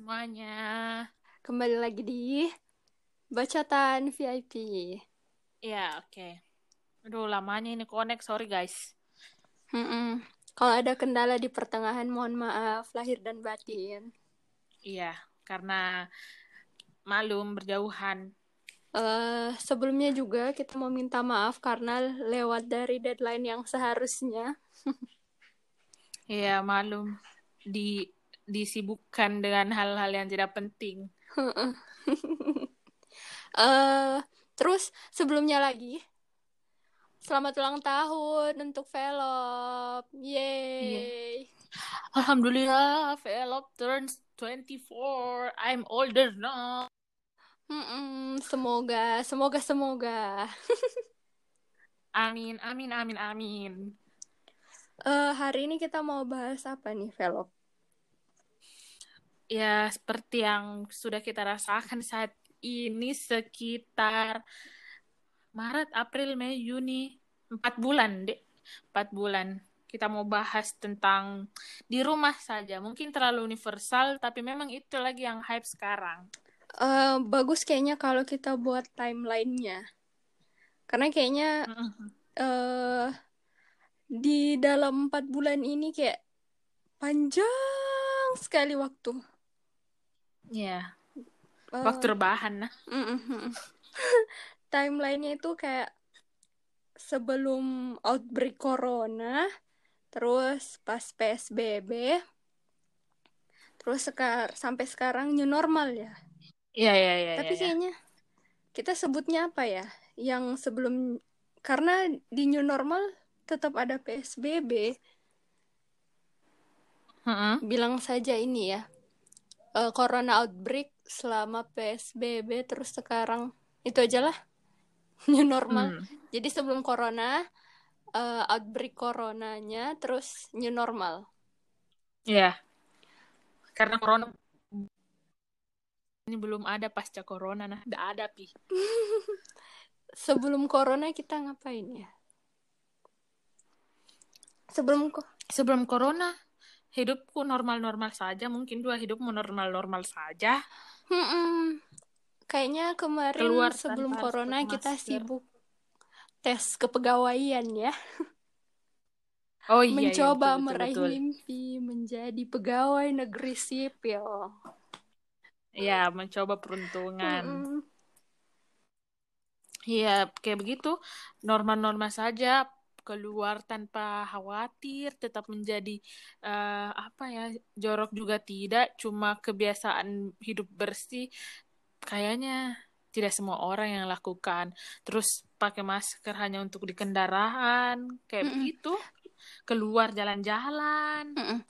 semuanya. Kembali lagi di Bacotan VIP. Ya, oke. Aduh, lamanya ini connect, sorry guys. Mm-mm. Kalau ada kendala di pertengahan, mohon maaf lahir dan batin. Iya, karena malum berjauhan. Eh, sebelumnya juga kita mau minta maaf karena lewat dari deadline yang seharusnya. Iya, malum di disibukkan dengan hal-hal yang tidak penting. Eh, terus sebelumnya lagi, selamat ulang tahun untuk Velop. Yeay. Alhamdulillah, Velop turns 24. I'm older now. Mm-mm, semoga, semoga, semoga. Amin, amin, amin, amin. Eh, hari ini kita mau bahas apa nih, Velop? Ya, seperti yang sudah kita rasakan saat ini sekitar Maret, April, Mei, Juni, empat bulan, dek, empat bulan. Kita mau bahas tentang di rumah saja. Mungkin terlalu universal, tapi memang itu lagi yang hype sekarang. Eh, bagus kayaknya kalau kita buat timelinenya. Karena kayaknya eh di dalam empat bulan ini kayak panjang sekali waktu. Ya, Eh, waktu rebahan nah. mm-mm. Timelinenya itu kayak sebelum outbreak corona, terus pas PSBB, terus sekar sampai sekarang new normal ya. Iya, iya, iya, Tapi iya, iya. kayaknya kita sebutnya apa ya? Yang sebelum karena di new normal tetap ada PSBB. Mm-mm. Bilang saja ini ya. Eh, corona outbreak selama PSBB terus sekarang itu aja lah new normal. Hmm. Jadi sebelum corona eh, outbreak coronanya terus new normal. Iya. Karena corona ini belum ada pasca corona nah. Nggak ada, Pi. Sebelum corona kita ngapain ya? Sebelum Sebelum corona, hidupku normal-normal saja. Mungkin juga hidupmu normal-normal saja. Mm-mm. Kayaknya kemarin Keluar sebelum corona kita sibuk tes kepegawaian ya, Oh iya, iya, mencoba betul, betul, meraih betul. mimpi menjadi pegawai negeri sipil. Iya, mencoba peruntungan. Mm-mm. Iya, kayak begitu. Normal-normal saja, keluar tanpa khawatir, tetap menjadi eh, apa ya, jorok juga tidak, cuma kebiasaan hidup bersih. Kayaknya tidak semua orang yang lakukan. Terus pakai masker hanya untuk di kendaraan, kayak Mm-mm. begitu. Keluar jalan-jalan. Mm-mm.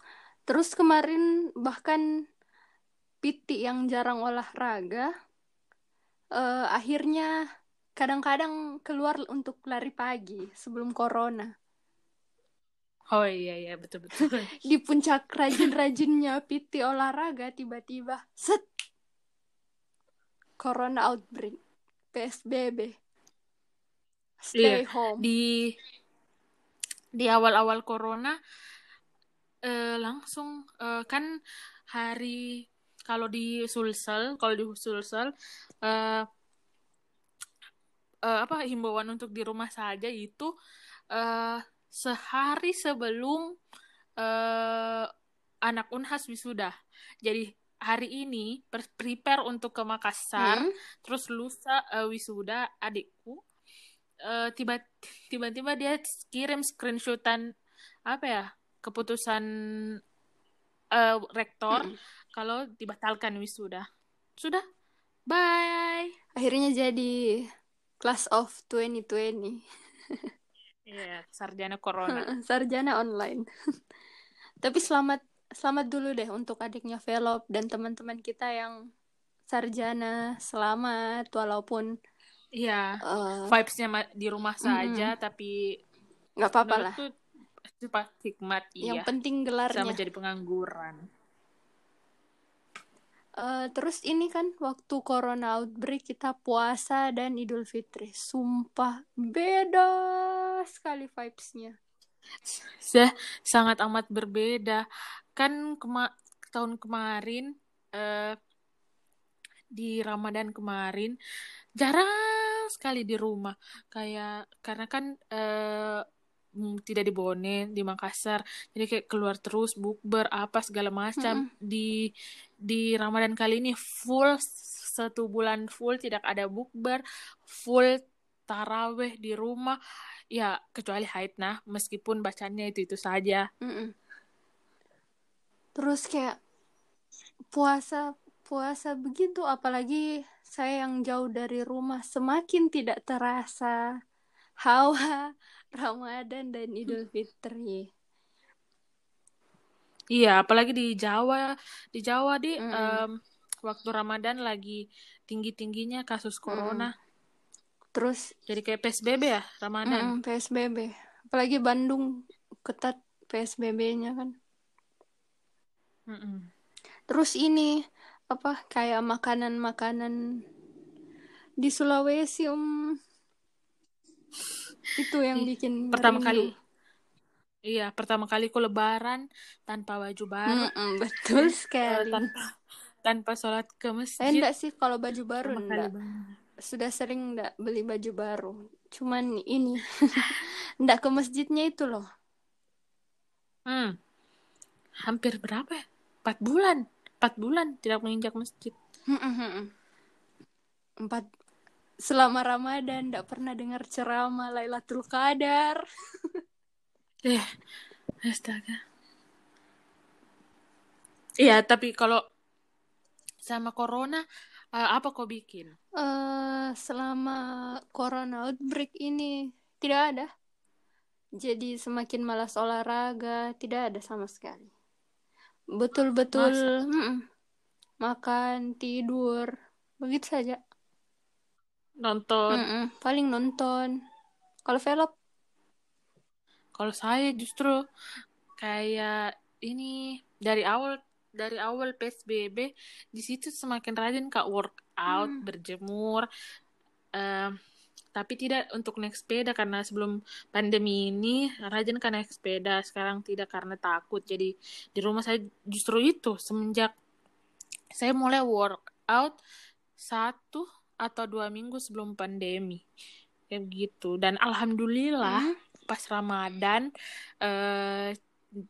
Terus kemarin bahkan Piti yang jarang olahraga, eh, akhirnya kadang-kadang keluar untuk lari pagi sebelum corona. Oh iya, iya, betul-betul. Di puncak rajin-rajinnya Piti olahraga, tiba-tiba set corona outbreak, PSBB, stay Iya, home. di di awal-awal corona eh, langsung eh, kan hari kalau di Sulsel kalau di Sulsel eh, eh, apa himbauan untuk di rumah saja itu eh, sehari sebelum eh, anak Unhas wisuda. Jadi hari ini prepare untuk ke Makassar, Hmm? terus lusa eh, wisuda adikku eh, tiba tiba-tiba dia kirim screenshotan apa ya keputusan eh, rektor Mm-mm. kalau dibatalkan wisuda. Sudah, bye. Akhirnya jadi class of 2020. Iya, sarjana corona. Sarjana online. Tapi selamat selamat dulu deh untuk adiknya Velop dan teman-teman kita yang sarjana. Selamat walaupun Iya, eh, vibes-nya di rumah saja, tapi nggak apa-apa lah. itu pas hikmat, Yang iya. penting Sama gelarnya. jadi pengangguran. Eh, terus ini kan waktu corona outbreak kita puasa dan Idul Fitri. Sumpah beda sekali vibes-nya. Sa- sangat amat berbeda. Kan kema tahun kemarin uh, di Ramadan kemarin jarang sekali di rumah kayak karena kan uh, tidak di Bone di Makassar. Jadi kayak keluar terus bukber apa segala macam. Mm -hmm. di di Ramadan kali ini full satu bulan full tidak ada bukber full taraweh di rumah. Ya kecuali haid nah meskipun bacanya itu itu saja. Mm -mm. terus kayak puasa puasa begitu apalagi saya yang jauh dari rumah semakin tidak terasa hawa Ramadan dan Idul Fitri. Iya, apalagi di Jawa, di Jawa di mm. um, waktu Ramadan lagi tinggi-tingginya kasus corona. Mm. Terus jadi kayak PSBB ya Ramadan. Mm, PSBB. Apalagi Bandung ketat PSBB-nya kan. Mm -mm. Terus ini apa kayak makanan-makanan di Sulawesi um itu yang bikin pertama kali iya pertama kali ku lebaran tanpa baju baru. Mm -mm, betul sekali. tanpa tanpa sholat ke masjid. eh, enggak sih kalau baju baru enggak. sudah sering enggak beli baju baru. Cuman ini enggak ke masjidnya itu loh. Hmm. Hampir berapa ya? Empat bulan. Empat bulan tidak menginjak masjid. Empat selama Ramadan tidak pernah dengar ceramah Lailatul Qadar. Eh astaga. Iya tapi kalau sama corona uh, apa kau bikin? Uh, selama corona outbreak ini tidak ada. Jadi semakin malas olahraga tidak ada sama sekali. Betul-betul makan tidur begitu saja nonton. Mm -mm, paling nonton. Kalau velop kalau saya justru kayak ini dari awal dari awal psbb di situ semakin rajin kak. Workout hmm. berjemur uh, tapi tidak untuk naik sepeda karena sebelum pandemi ini rajin kan naik sepeda. Sekarang tidak karena takut. Jadi di rumah saya justru itu. Semenjak saya mulai workout satu atau dua minggu sebelum pandemi. Kayak gitu. Dan alhamdulillah hmm. pas ramadan eh,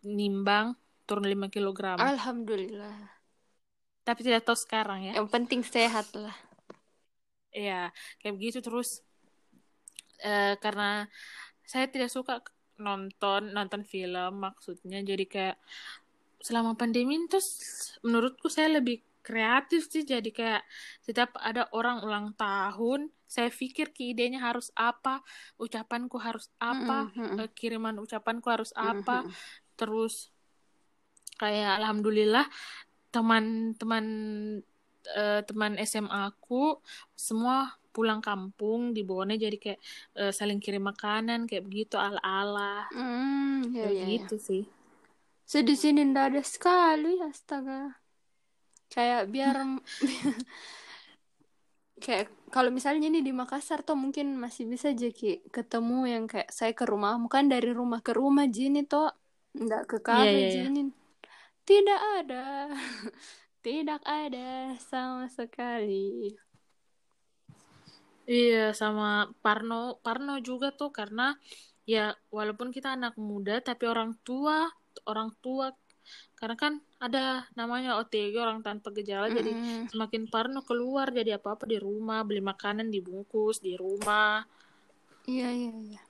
nimbang turun 5 kg alhamdulillah. Tapi tidak tahu sekarang ya. Yang penting sehat lah. Iya, kayak begitu terus. Uh, karena saya tidak suka nonton nonton film maksudnya. Jadi kayak selama pandemi terus menurutku saya lebih kreatif sih jadi kayak setiap ada orang ulang tahun saya pikir ke idenya harus apa ucapanku harus apa mm -hmm. kiriman ucapanku harus apa mm -hmm. terus kayak alhamdulillah teman-teman uh, teman SMA aku semua pulang kampung di Bone jadi kayak uh, saling kirim makanan kayak begitu ala-ala mm, ya, ya, gitu ya. sih sedih sini ndak ada sekali astaga kayak biar kayak kalau misalnya ini di Makassar tuh mungkin masih bisa jadi ketemu yang kayak saya ke rumahmu kan dari rumah ke rumah Jini tuh ndak ke kafe yeah, yeah, Jini tidak ada tidak ada sama sekali. Iya, sama Parno, Parno juga tuh karena ya walaupun kita anak muda tapi orang tua, orang tua karena kan ada namanya OTG orang tanpa gejala mm -hmm. jadi semakin Parno keluar jadi apa-apa di rumah, beli makanan dibungkus di rumah. Iya, iya, iya.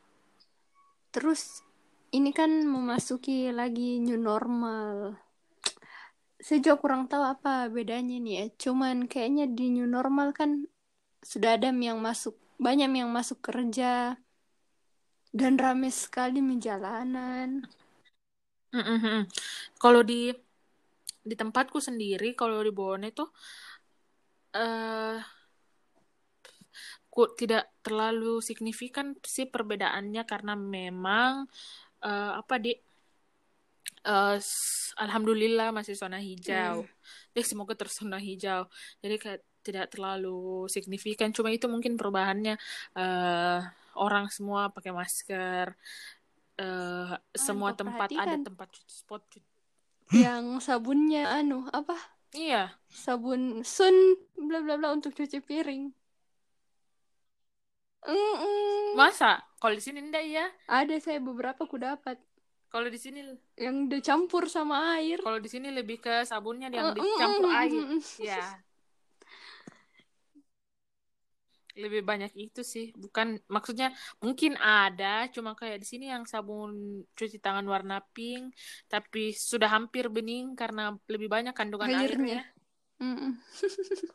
Terus ini kan memasuki lagi new normal. Saya juga kurang tahu apa bedanya nih ya. Cuman kayaknya di new normal kan sudah ada yang masuk banyak yang masuk kerja dan ramai sekali menjalanan. Mm -hmm. Kalau di di tempatku sendiri, kalau di Bone itu uh, ku tidak terlalu signifikan sih perbedaannya karena memang uh, apa di uh, alhamdulillah masih zona hijau. Hmm. Jadi semoga terus zona hijau. Jadi kayak tidak terlalu signifikan cuma itu mungkin perubahannya uh, orang semua pakai masker uh, semua tempat ada tempat cuci spot cuci. Yang sabunnya anu apa Iya. Sabun Sun bla bla bla untuk cuci piring. Mm-mm. Masa? Kalau di sini enggak ya? Ada saya beberapa ku dapat Kalau di sini yang dicampur sama air. kalau di sini lebih ke sabunnya yang Mm, dicampur mm, mm, air. mm, mm. Ya. Lebih banyak itu sih. Bukan maksudnya mungkin ada cuma kayak di sini yang sabun cuci tangan warna pink tapi sudah hampir bening karena lebih banyak kandungan Airnya. airnya.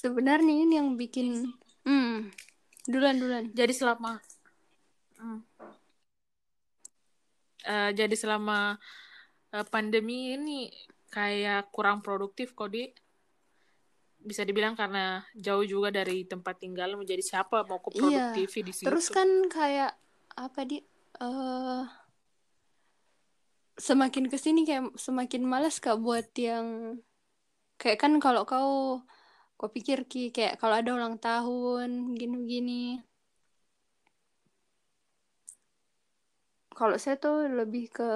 Sebenarnya ini yang bikin hmm, duluan duluan. Jadi selama Hmm. Eh, jadi selama eh, pandemi ini kayak kurang produktif kok di bisa dibilang karena jauh juga dari tempat tinggal menjadi siapa mau ke Iya. produktif di situ. Terus kan kayak apa di eh semakin ke sini kayak semakin malas kak buat yang kayak kan kalau kau kau pikir ki kayak kalau ada ulang tahun gini-gini kalau saya tuh lebih ke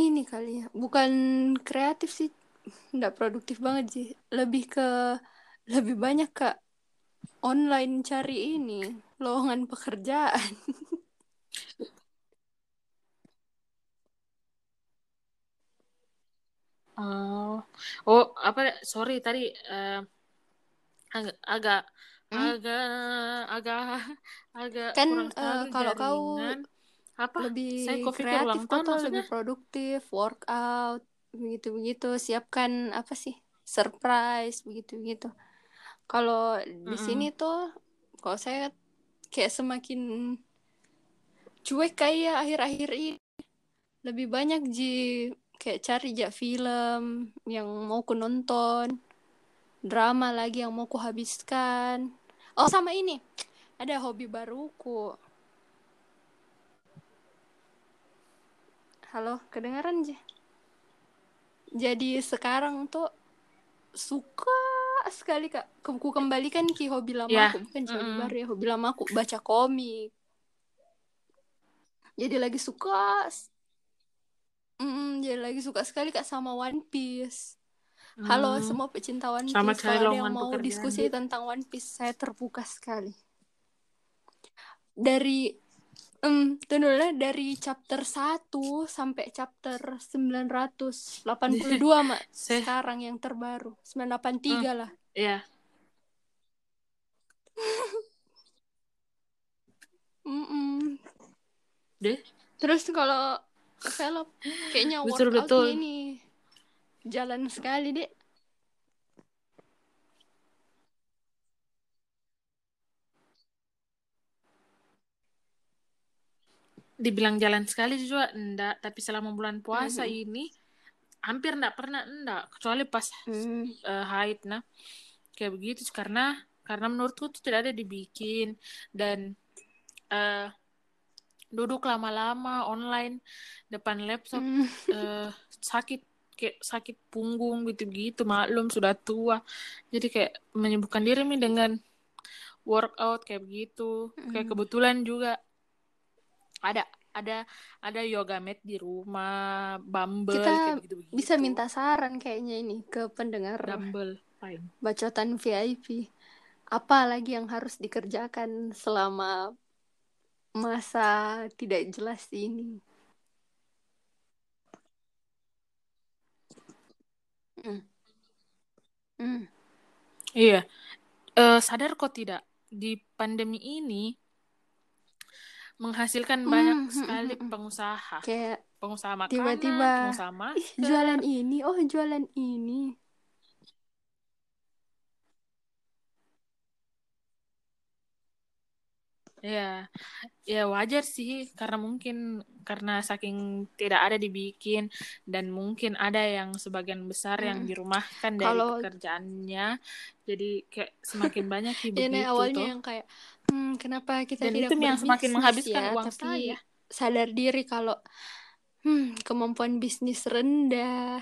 ini kali ya bukan kreatif sih nggak produktif banget sih lebih ke lebih banyak kak online cari ini lowongan pekerjaan Oh, oh apa? Sorry tadi eh, agak agak Hmm? agak agak agak Kan, stabil kalau kau. Apa? lebih Saya kreatif ulang tahun maksudnya? lebih produktif workout begitu begitu siapkan apa sih surprise begitu begitu kalau di Mm-mm. sini tuh kalau saya kayak semakin cuek kayak akhir-akhir ini. Lebih banyak ji kayak cari ja film yang mau ku nonton drama lagi yang mau ku habiskan. Oh sama ini ada hobi baruku. Halo kedengaran je jadi sekarang tuh suka sekali kak. Ke- ku kembalikan ki hobi lama Ya, aku bukan hobi mm-mm. baru ya hobi lama aku baca komik. Jadi lagi suka Mm, jadi lagi suka sekali kak sama One Piece. Halo Hmm. semua pecinta One Piece. kalau ada yang mau pekerjaan, diskusi tentang One Piece saya terbuka sekali. Dari em tunggu dulu ya, dari chapter 1 sampai chapter 982 mak. Sekarang yang terbaru. 983 lah. Ya Mm-mm. deh. Terus kalau film kayaknya Betul, betul. ini jalan sekali deh dibilang jalan sekali juga enggak tapi selama bulan puasa Mhm. ini hampir enggak pernah enggak kecuali pas Hmm. eh, haid nah kayak begitu karena karena menurutku itu tidak ada dibikin dan eh, duduk lama-lama online depan laptop Hmm. eh, sakit kayak sakit punggung gitu-gitu maklum sudah tua jadi kayak menyembuhkan diri nih dengan workout kayak begitu kayak Hmm. kebetulan juga ada ada ada yoga mat di rumah bumble Kita kayak gitu begitu bisa minta saran kayaknya ini ke pendengar dumbbell fine bacotan VIP. Apa lagi yang harus dikerjakan selama masa tidak jelas ini? Hmm. Hmm. iya Eh, sadar kok tidak di pandemi ini menghasilkan Hmm, banyak hmm, sekali hmm, hmm. pengusaha Kayak pengusaha makanan tiba-tiba pengusaha ih jualan ini, oh jualan ini. Ya, ya wajar sih karena mungkin karena saking tidak ada dibikin dan mungkin ada yang sebagian besar yang Hmm. dirumahkan dari Kalau pekerjaannya, jadi kayak semakin banyak sih ini begitu awalnya tuh. yang kayak hmm, kenapa kita Dan tidak itu yang semakin menghabiskan ya, uang tapi saya. sadar diri kalau hmm, kemampuan bisnis rendah,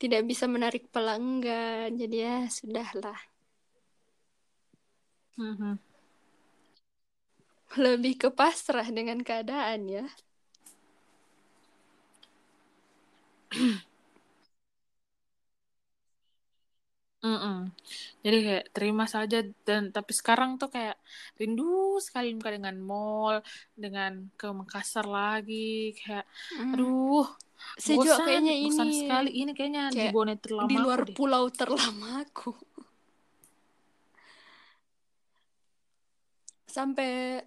tidak bisa menarik pelanggan, jadi ya sudahlah. Mhm. Lebih ke pasrah dengan keadaan ya. Mm-mm. Jadi kayak terima saja dan tapi sekarang tuh kayak rindu sekali muka dengan mall, dengan ke Makassar lagi kayak Mm. aduh Saya bosan, kayaknya bosan ini sekali ini kayaknya di kayak Bonet terlama di luar deh. pulau terlamaku. Sampai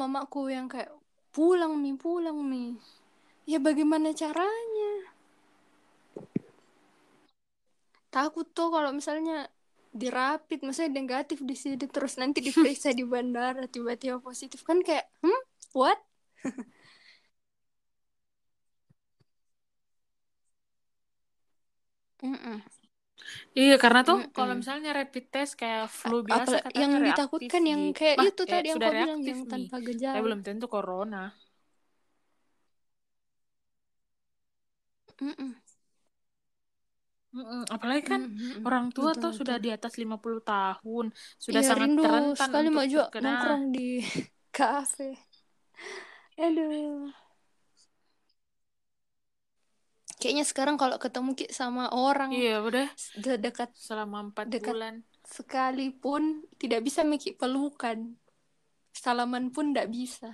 mamaku yang kayak pulang nih, pulang nih. Ya bagaimana caranya? Takut tuh kalau misalnya dirapit, maksudnya negatif di sini terus nanti diperiksa di bandara tiba-tiba positif kan kayak, hmm, what? Mm-mm. Iya karena tuh kalau Mm-mm. misalnya rapid test kayak flu biasa katanya yang ditakutkan yang kayak itu eh, tadi yang kau bilang yang nih. tanpa Tapi gejala. belum tentu corona. Mm-mm. Mm-mm. Apalagi kan Mm-mm. orang tua Betul, tuh sudah di atas 50 tahun, sudah Iya sangat rindu rentan sekali terkena. nongkrong di kafe. Aduh. Kayaknya sekarang kalau ketemu Ki sama orang Iya udah de- dekat selama empat Dekat. bulan. sekalipun tidak bisa Miki pelukan. Salaman pun tidak bisa.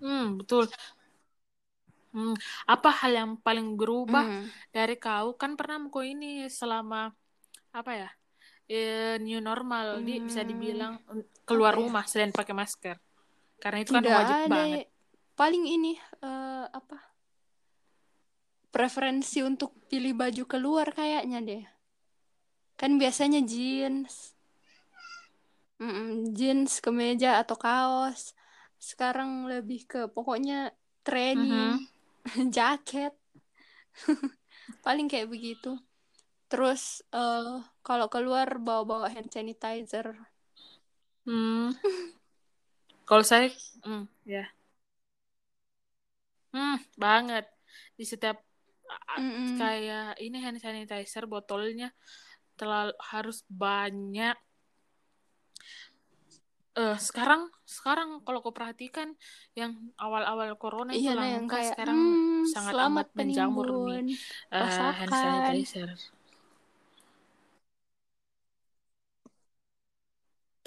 Hmm, betul. Hmm, apa hal yang paling berubah Hmm. dari kau? Kan pernah kau ini selama apa ya? eh, new normal, di bisa Hmm, dibilang mm, keluar apa ya? rumah selain pakai masker. Karena itu kan Tidak wajib ada banget. paling ini eh, apa? Preferensi untuk pilih baju keluar kayaknya deh. Kan biasanya jeans. Mm-mm, jeans, kemeja atau kaos. Sekarang lebih ke pokoknya training, jaket. Paling kayak begitu. Terus eh, kalau keluar bawa-bawa hand sanitizer. Hmm. Kalau saya, hmm, ya. Hmm, banget. Di setiap Mm-mm. kayak ini hand sanitizer botolnya terlalu harus banyak. Eh, sekarang sekarang kalau kau perhatikan yang awal-awal corona itu Iya nah yang langka kayak sekarang hmm, sangat amat menjamur nih eh, hand sanitizer.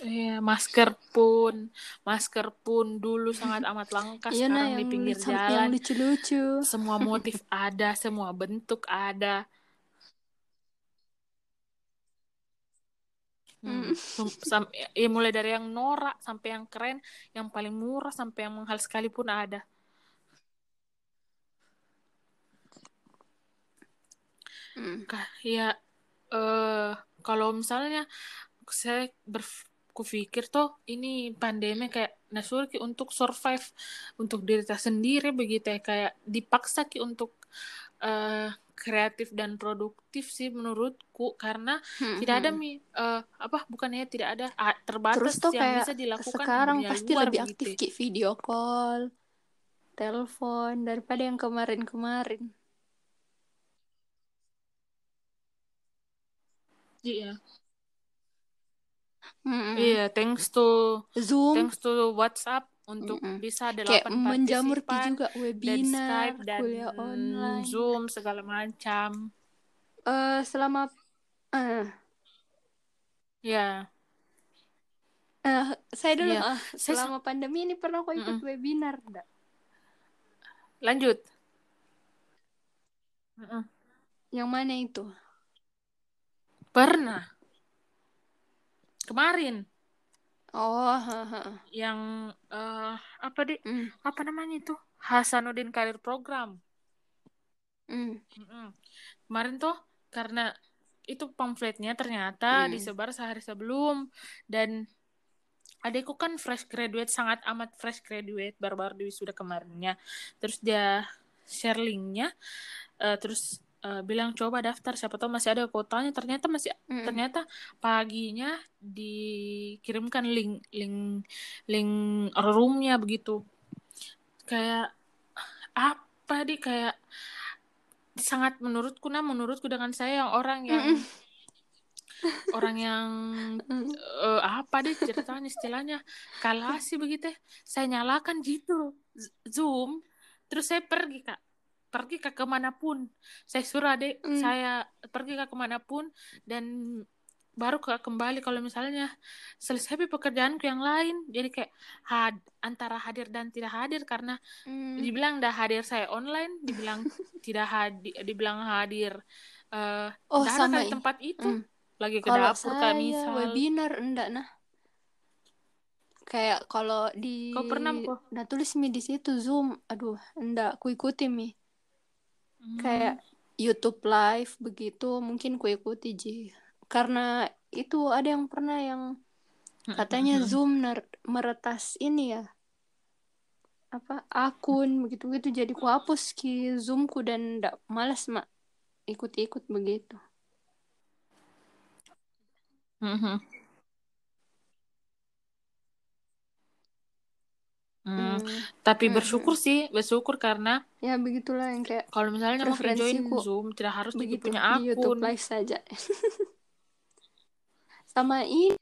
Iya, masker pun, masker pun dulu sangat amat langka. Iya nah Sekarang di yang pinggir lu- yang jalan, lucu-lucu. semua motif ada, semua bentuk ada. Hmm. Mm. Sam- ya, mulai dari yang norak sampai yang keren, yang paling murah sampai yang mahal sekalipun ada. Mm. Kah, ya eh kalau misalnya saya berpikir tuh ini pandemi kayak Nasurki untuk survive untuk diri kita sendiri begitu ya kayak dipaksa ki untuk eh, kreatif dan produktif sih menurutku karena tidak ada mi eh, apa bukannya tidak ada ah, terbatas Terus tuh yang kayak bisa dilakukan di sekarang pasti luar lebih begitu. aktif ki video call, telepon daripada yang kemarin-kemarin. Iya. Mm-mm. Iya, thanks to Zoom thanks to WhatsApp untuk Mm-mm. bisa kayak delapan menjamur ki partisipan juga dan webinar, Skype dan kuliah online. Zoom segala macam. Eh selama eh Ya, eh, saya dulu Iya. ah, Saya selama pandemi ini pernah kok ikut Mm-mm. webinar enggak? lanjut. Mm-mm. Yang mana itu? Pernah. Kemarin Oh, yang eh, apa di Mm, apa namanya itu? Hasanuddin Karir Program. mm, Mm-mm. Kemarin tuh karena itu pamfletnya ternyata Mm. disebar sehari sebelum dan adekku kan fresh graduate sangat amat fresh graduate baru-baru di wisuda kemarinnya terus dia share linknya eh, terus eh, bilang coba daftar siapa tahu masih ada kotanya ternyata masih mm. ternyata paginya dikirimkan link link link roomnya begitu. Kayak apa di kayak sangat menurutku nah menurutku dengan saya yang orang yang Mm-mm. orang yang uh, apa deh ceritanya istilahnya kalasi begitu saya nyalakan gitu zoom terus saya pergi kak pergi ke ke mana pun. Saya suruh adek mm. saya pergi ke ke mana pun dan baru ke kembali. Kalau misalnya selesai pekerjaanku yang lain jadi kayak had, antara hadir dan tidak hadir. Karena mm. dibilang dah hadir saya online dibilang tidak hadir dibilang hadir uh, oh, sama di tempat itu. mm. lagi ke kalau dapur saya misal. webinar enggak nah. Kayak kalau di kau pernah kok. Nah tulis mi di situ zoom. Aduh enggak ku ikuti mi hmm. kayak YouTube live begitu mungkin ku ikuti ji. Karena itu ada yang pernah yang katanya Zoom meretas ini ya. Apa akun begitu begitu jadi ku hapus ki Zoomku dan ndak malas mak. Ikut-ikut begitu. Hmm, hmm. Tapi hmm, bersyukur hmm. sih, bersyukur karena ya begitulah yang kayak kalau misalnya mau join Zoom tidak harus begitu punya akun. Di YouTube live saja. sama ini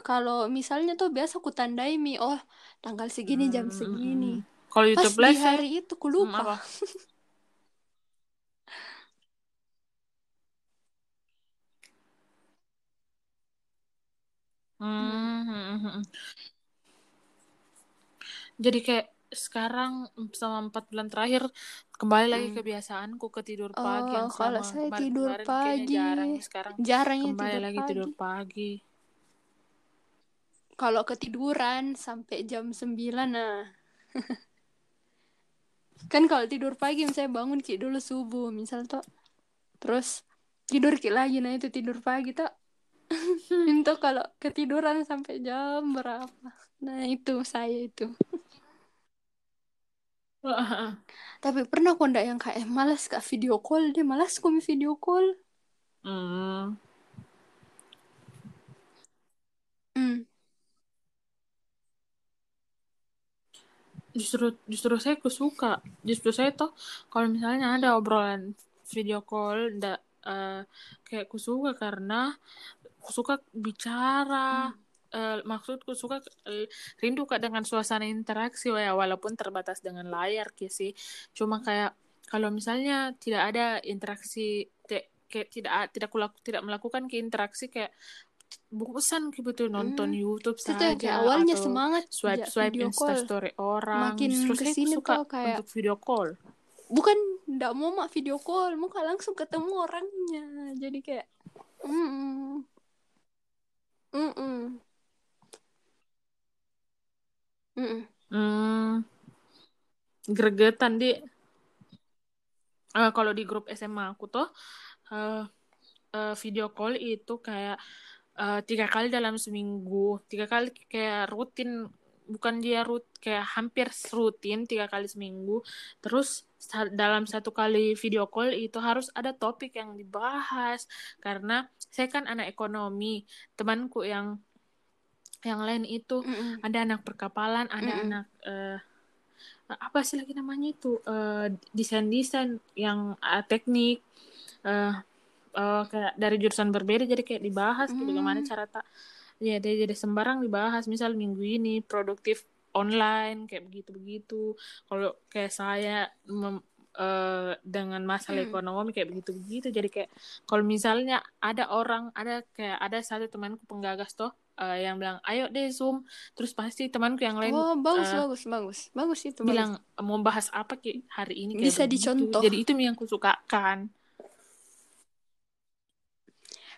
kalau misalnya tuh biasa aku tandai mi oh tanggal segini jam hmm, segini kalau YouTube Pas di hari itu ku lupa hmm. Jadi kayak sekarang sama empat bulan terakhir kembali lagi hmm. kebiasaanku ke tidur pagi oh, yang sama. kalau saya kemarin, tidur pagi. jarang sekarang. Jarang kembali tidur lagi pagi. tidur pagi. kalau ketiduran sampai jam sembilan nah. Kan kalau tidur pagi saya bangun ki dulu subuh misal tuh terus tidur ki lagi nah itu tidur pagi tuh itu kalau ketiduran sampai jam berapa? Nah itu saya itu Tapi pernah kok ndak yang kayak eh, malas kak video call dia malas kok video call. Hmm. Hmm. Justru justru saya suka. Justru saya tuh kalau misalnya ada obrolan video call ndak uh, kayak suka karena suka bicara. Hmm uh, maksudku suka uh, rindu kak dengan suasana interaksi ya walaupun terbatas dengan layar sih cuma kayak kalau misalnya tidak ada interaksi kayak tidak tidak kulaku tidak melakukan ke interaksi kayak bosan gitu nonton hmm. YouTube itu saja kayak awalnya atau semangat swipe swipe Insta story orang makin terus ke sini suka kayak untuk video call bukan ndak mau mak video call mau langsung ketemu orangnya jadi kayak mm -mm. Mm -mm. Mm Hmm. Gregetan di uh, kalau di grup SMA aku tuh uh, uh, video call itu kayak uh, tiga kali dalam seminggu. Tiga kali kayak rutin bukan dia rut kayak hampir rutin tiga kali seminggu. Terus dalam satu kali video call itu harus ada topik yang dibahas. Karena saya kan anak ekonomi temanku yang yang lain itu. Mm ada anak perkapalan ada mm anak uh, apa sih lagi namanya itu? Uh, desain desain yang uh, teknik uh, uh, kayak dari jurusan berbeda jadi kayak dibahas mm. gitu bagaimana cara tak ya dia jadi sembarang dibahas. Misal minggu ini produktif online kayak begitu begitu kalau kayak saya mem, uh, dengan masalah hmm. ekonomi kayak begitu begitu jadi kayak kalau misalnya ada orang ada kayak ada satu temanku penggagas toh uh, yang bilang ayo deh zoom. Terus pasti temanku yang lain oh bagus uh, bagus bagus. Bagus itu bilang bagus. mau bahas apa ki hari ini kayak bisa begitu. dicontoh. Jadi itu yang kusukakan.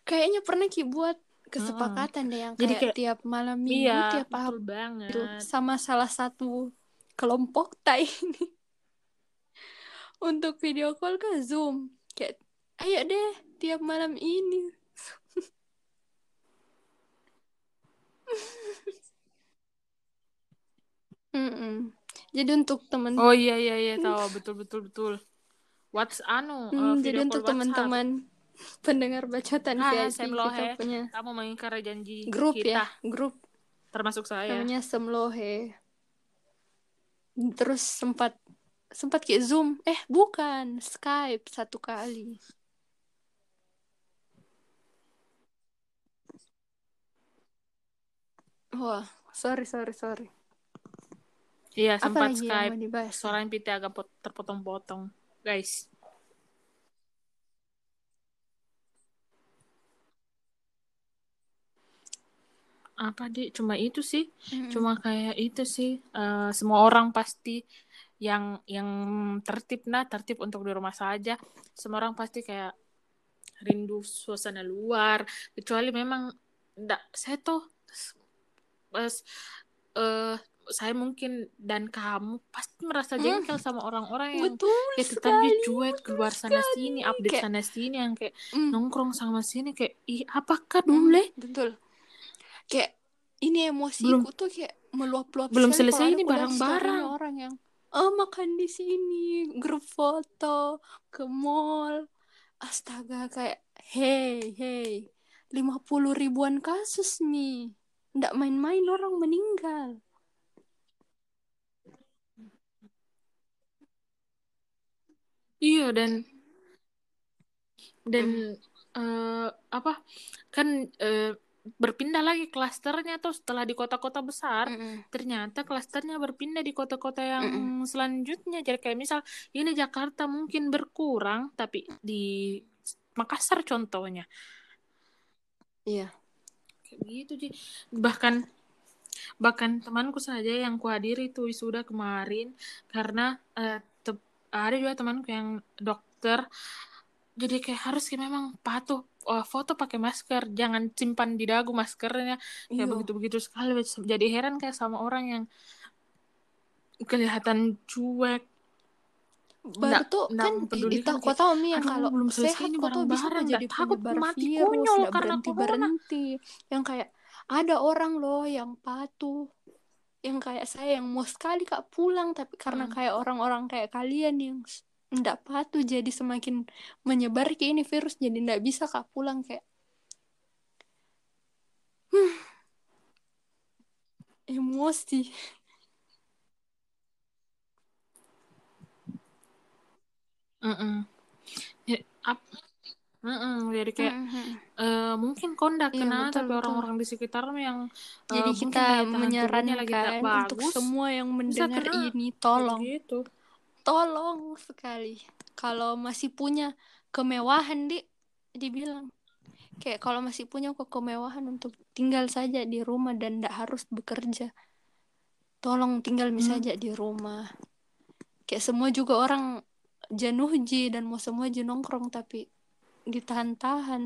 Kayaknya pernah ki buat kesepakatan hmm. deh yang kayak, Jadi kayak tiap malam minggu iya, tiap betul banget. sama salah satu kelompok tai ini. Untuk video call ke zoom. Kayak ayo deh tiap malam ini Mm-mm. Jadi untuk teman Oh iya iya iya tahu. Betul betul betul. What's anu uh, jadi untuk teman-teman pendengar bacotan Hai, VIP kita punya kamu mengingkari janji grup kita. ya grup. Termasuk saya. Namanya Semlohe. Terus sempat sempat kayak zoom. Eh bukan. Skype satu kali Wah, sorry, sorry, sorry. Iya, Apa sempat lagi yang Skype. mau dibahas? Suara PT agak pot- terpotong-potong. Guys. Apa di cuma itu sih. Mm-mm. Cuma kayak itu sih. eh, semua orang pasti yang yang tertib nah tertib untuk di rumah saja. Semua orang pasti kayak rindu suasana luar. Kecuali memang enggak saya tuh pas eh saya mungkin dan kamu pasti merasa Hmm. jengkel sama orang-orang yang Betul kayak tetap dia sekali. cuek keluar sana sekali. sini update Kayak, sana sini yang kayak mm, nongkrong sama sini kayak ih apakah mm, dulu betul. Kayak ini emosiku belum tuh kayak meluap-luap belum selesai ini barang-barang orang yang oh makan di sini, grup foto ke mall. Astaga, kayak hey, hey, 50 ribuan kasus nih. Nggak main-main orang meninggal. iya dan Mm, dan eh, apa kan eh, berpindah lagi klasternya tuh setelah di kota-kota besar mm-mm, ternyata klasternya berpindah di kota-kota yang mm-mm. selanjutnya jadi kayak misal ini Jakarta mungkin berkurang tapi di Makassar contohnya Iya. Kayak gitu sih bahkan bahkan temanku saja yang kuhadiri itu wisuda kemarin karena te- ada juga temanku yang dokter. Jadi kayak harus kayak memang patuh eh, foto pakai masker jangan simpan di dagu maskernya. Kayak Iya. begitu begitu sekali. Jadi heran kayak sama orang yang kelihatan cuek Baru tuh nggak kan kita kau kayak tahu Mi yang kalau belum sehat ini kau tuh bisa jadi takut mati. virus konyol nggak karena berhenti berhenti. Yang kayak ada orang loh yang patuh yang kayak saya yang mau sekali kak pulang tapi karena Mm. kayak orang-orang kayak kalian yang nggak patuh jadi semakin menyebar ke ini virus jadi nggak bisa kak pulang kayak. Hmm, emosi Mm-mm. Ya, ap- Mm-mm. jadi kayak Mhm. eh, mungkin kau nggak Iya kena betul tapi betul orang-orang di sekitarmu yang eh, jadi kita tubuhnya lagi tidak menyarankan untuk semua yang mendengar ini tolong begitu tolong sekali kalau masih punya kemewahan di dibilang kayak kalau masih punya kok kemewahan untuk tinggal saja di rumah dan tidak harus bekerja tolong tinggal Hmm. saja di rumah kayak semua juga orang jenuh ji dan mau semua ji nongkrong tapi ditahan-tahan.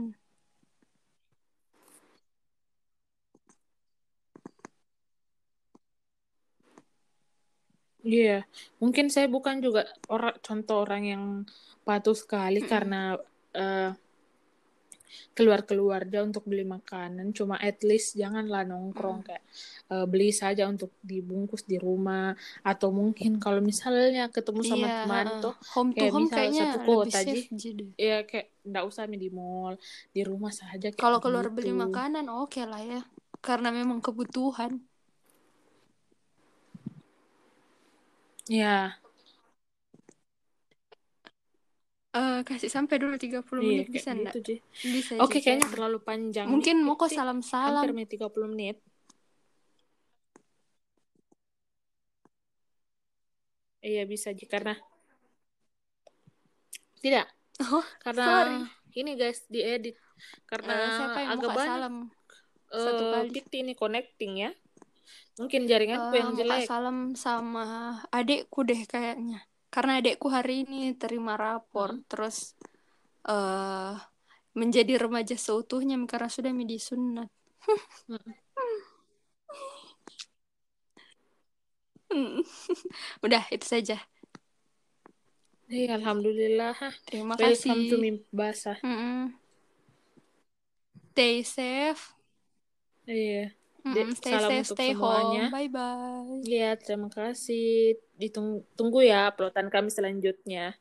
Iya, mungkin saya bukan juga orang contoh orang yang patuh sekali karena eh, keluar-keluar aja untuk beli makanan. Cuma at least janganlah nongkrong Mm. kayak eh, beli saja untuk dibungkus di rumah atau mungkin kalau misalnya ketemu sama iya teman heeh. tuh home to kayak home misal kayaknya satu kota deh ya kayak nggak usah di mall, di rumah saja kalau keluar beli begitu. makanan oke lah ya karena memang kebutuhan Ya, Eh, kasih sampai dulu 30 iya menit bisa enggak? gitu. Bisa Oke, Ji, kayaknya terlalu panjang Mungkin mau kok Hampir salam-salam. menit 30 menit. Iya bisa Ji karena tidak Oh, karena sorry. ini guys diedit karena Eh, siapa yang agak banyak salam satu eh kali? PT ini connecting ya. Mungkin jaringanku Eh, yang jelek. salam sama adekku deh kayaknya. Karena adekku hari ini terima rapor, Hmm. terus eh menjadi remaja seutuhnya karena sudah midi sunat. Hmm. Hmm. Udah itu saja. Iya, alhamdulillah. Terima Welcome to kasih. Mimpi Basah. Mm-mm. Stay safe. Iya. De- Mm-mm, stay salam safe, untuk stay semuanya. home. Bye bye. Iya, terima kasih. Ditunggu tunggu ya uploadan kami selanjutnya.